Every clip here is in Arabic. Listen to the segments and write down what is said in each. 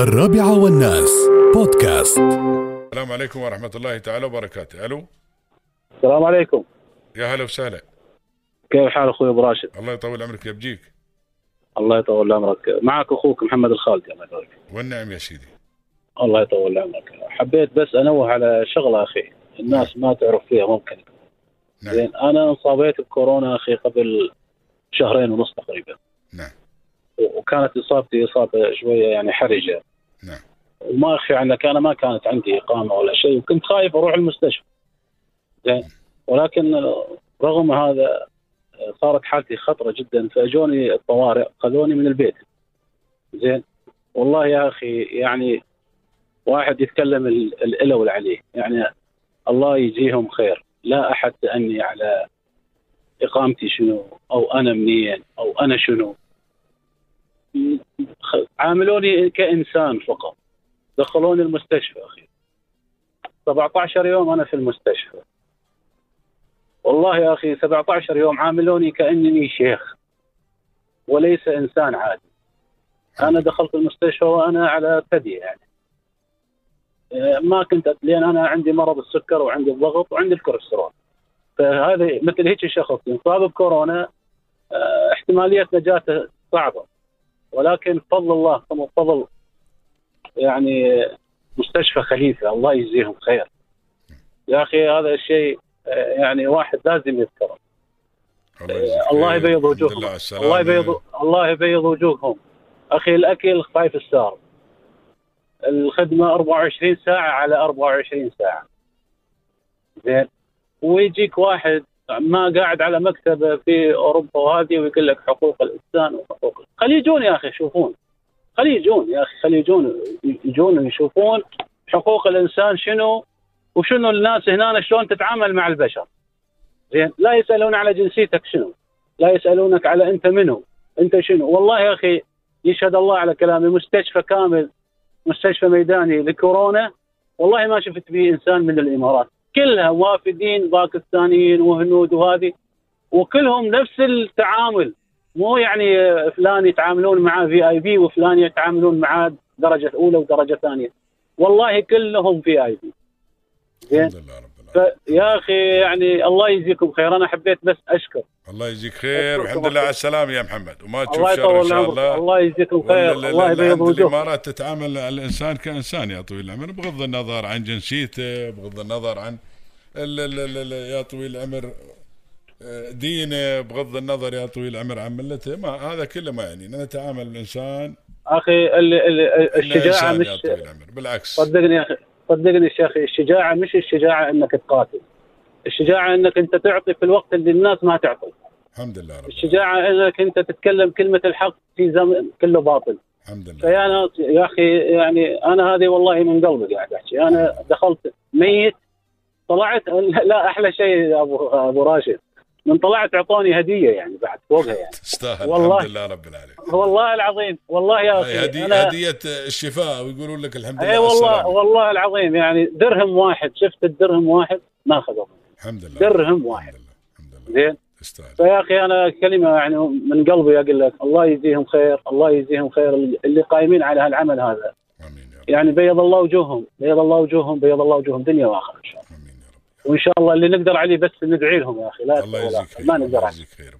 الرابعة والناس. بودكاست. السلام عليكم ورحمة الله تعالى وبركاته. ألو؟ السلام عليكم. يا هلا وسهلا. كيف حال أخوي أبو راشد؟ الله يطول عمرك يبجيك الله يطول عمرك. معك أخوك محمد الخالدي الله يبارك. والنعم يا سيدي. الله يطول عمرك. حبيت بس أنوه على شغلة أخي. الناس ما تعرف فيها ممكن. نعم. زين أنا انصابيت بكورونا أخي قبل شهرين ونص تقريبا. نعم. وكانت إصابتي إصابة شوية يعني حرجة. نعم وما اخفي عنك أنا ما كانت عندي إقامة ولا شيء وكنت خايف أروح المستشفى. زين. ولكن رغم هذا صارت حالتي خطرة جدا فأجوني الطوارئ خذوني من البيت. زين. والله يا أخي يعني واحد يتكلم ال- الاله والعليه يعني الله يجزيهم خير. لا أحد سالني على إقامتي شنو أو أنا منين أو أنا شنو. عاملوني كإنسان فقط. دخلوني المستشفى أخي. 17 يوم أنا في المستشفى. والله يا أخي 17 يوم عاملوني كأنني شيخ وليس إنسان عادي. أنا دخلت المستشفى وأنا على ثدي يعني. آه، ما كنت لأن أنا عندي مرض السكر وعندي الضغط وعندي الكوليسترول. فهذا مثل هيك شخص يصاب بكورونا آه، احتمالية نجاته صعبة. ولكن بفضل الله ثم بفضل يعني مستشفى خليفة. الله يجزيهم خير. يا أخي هذا الشيء آه، يعني واحد لازم يذكره. الله. يبيض وجوههم. الله يبيض الله يبيض وجوههم. أخي الأكل five star الخدمة 24 ساعة على 24 ساعة. زين. ويجيك واحد ما قاعد على مكتبة في أوروبا وهذه ويقول لك حقوق الإنسان وحقوق خلي يجون يا أخي يشوفون خلي يجون يا أخي خلي يجون يجون ويشوفون حقوق الإنسان شنو وشنو الناس هنا شلون تتعامل مع البشر. زين لا يسألون على جنسيتك شنو لا يسألونك على أنت منو أنت شنو. والله يا أخي يشهد الله على كلامي مستشفى كامل مستشفى ميداني لكورونا والله ما شفت به إنسان من الإمارات. كلها وافدين باكستانيين وهنود وهذه وكلهم نفس التعامل. مو يعني فلان يتعاملون معاه VIP وفلان يتعاملون معاه درجة أولى ودرجة ثانية. والله كلهم VIP زين؟ فيا أخي يعني الله يجزيكم خير. أنا حبيت بس أشكر. الله يجزيك خير. والحمد لله على السلامة يا محمد. وما تشوف الله شر إن شاء الله. الله يجزيكم خير. الله يبيض وجوهكم الإمارات تتعامل الإنسان كإنسان يا طويل العمر بغض النظر عن جنسيته بغض النظر عن ال ال ال ال يا طويل العمر دينه بغض النظر يا طويل العمر عن ملته ما هذا كله ما يعني. نتعامل الإنسان. أخي ال- ال- الشجاعة إنسان مش يا طويل العمر بالعكس. صدقني يا أخي صدقني يا أخي الشجاعة مش الشجاعة إنك تقاتل. الشجاعة إنك أنت تعطي في الوقت اللي الناس ما تعطي. الحمد لله رب الشجاعة إنك أنت تتكلم كلمة الحق في زمن كله باطل. الحمد لله. فيا ناس يا أخي يعني أنا هذه والله من قلبي قاعد أحكي. أنا دخلت ميت طلعت لا أحلى شيء يا ابو أبو راشد. من طلعت اعطوني هدية يعني بعد فوقها يعني. تستاهل والله. الحمد لله رب العالمين. والله العظيم والله يا أخي. هدية أنا- هدية الشفاء ويقولون لك الحمد لله اي والله السلامة. والله العظيم يعني درهم واحد شفت الدرهم واحد؟ ما اخذوه الحمد لله. درهم واحد. الحمد لله الحمد لله. زين؟ تستاهل. فيا أخي أنا كلمة يعني من قلبي أقول لك الله يجزيهم خير الله يجزيهم خير اللي قايمين على هالعمل هذا. آمين يا رب. يعني بيض الله وجوههم بيض الله وجوههم بيض الله وجوههم دنيا وآخرة ان شاء الله امين يا رب وإن شاء الله اللي نقدر عليه بس ندعي لهم يا أخي لا الله يجزيك خير ما نقدر الله يجزيك خير.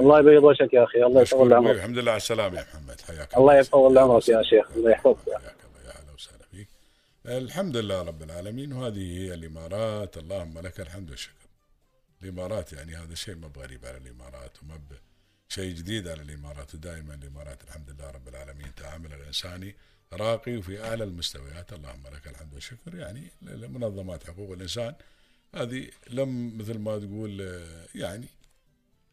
الله يبيض وجهك يا أخي الله يطول. عمرك. الحمد لله على السلامة يا محمد. حياك الله يطول عمرك يا شيخ الله يحفظك. يا أهلا وسهلا فيك. الحمد لله رب العالمين وهذه هي الإمارات. اللهم لك الحمد والشكر. الإمارات يعني هذا شيء ما بغريب على الإمارات وما شيء جديد على الإمارات. ودائما الإمارات الحمد لله رب العالمين تعامل الإنساني راقي وفي أعلى المستويات. اللهم لك الحمد والشكر. يعني منظمات حقوق الإنسان هذه لم مثل ما تقول آه، يعني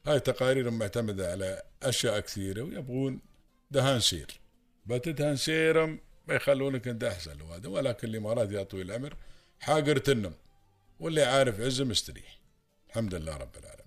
هاي تقارير معتمدة على أشياء كثيرة ويبغون دهان سير بتدهن سيرم ما يخلونك أنت أحسن وهذا ولكن الإمارات يا طويل العمر حاقر تنم واللي عارف عزه مستريح الحمد لله رب العالمين.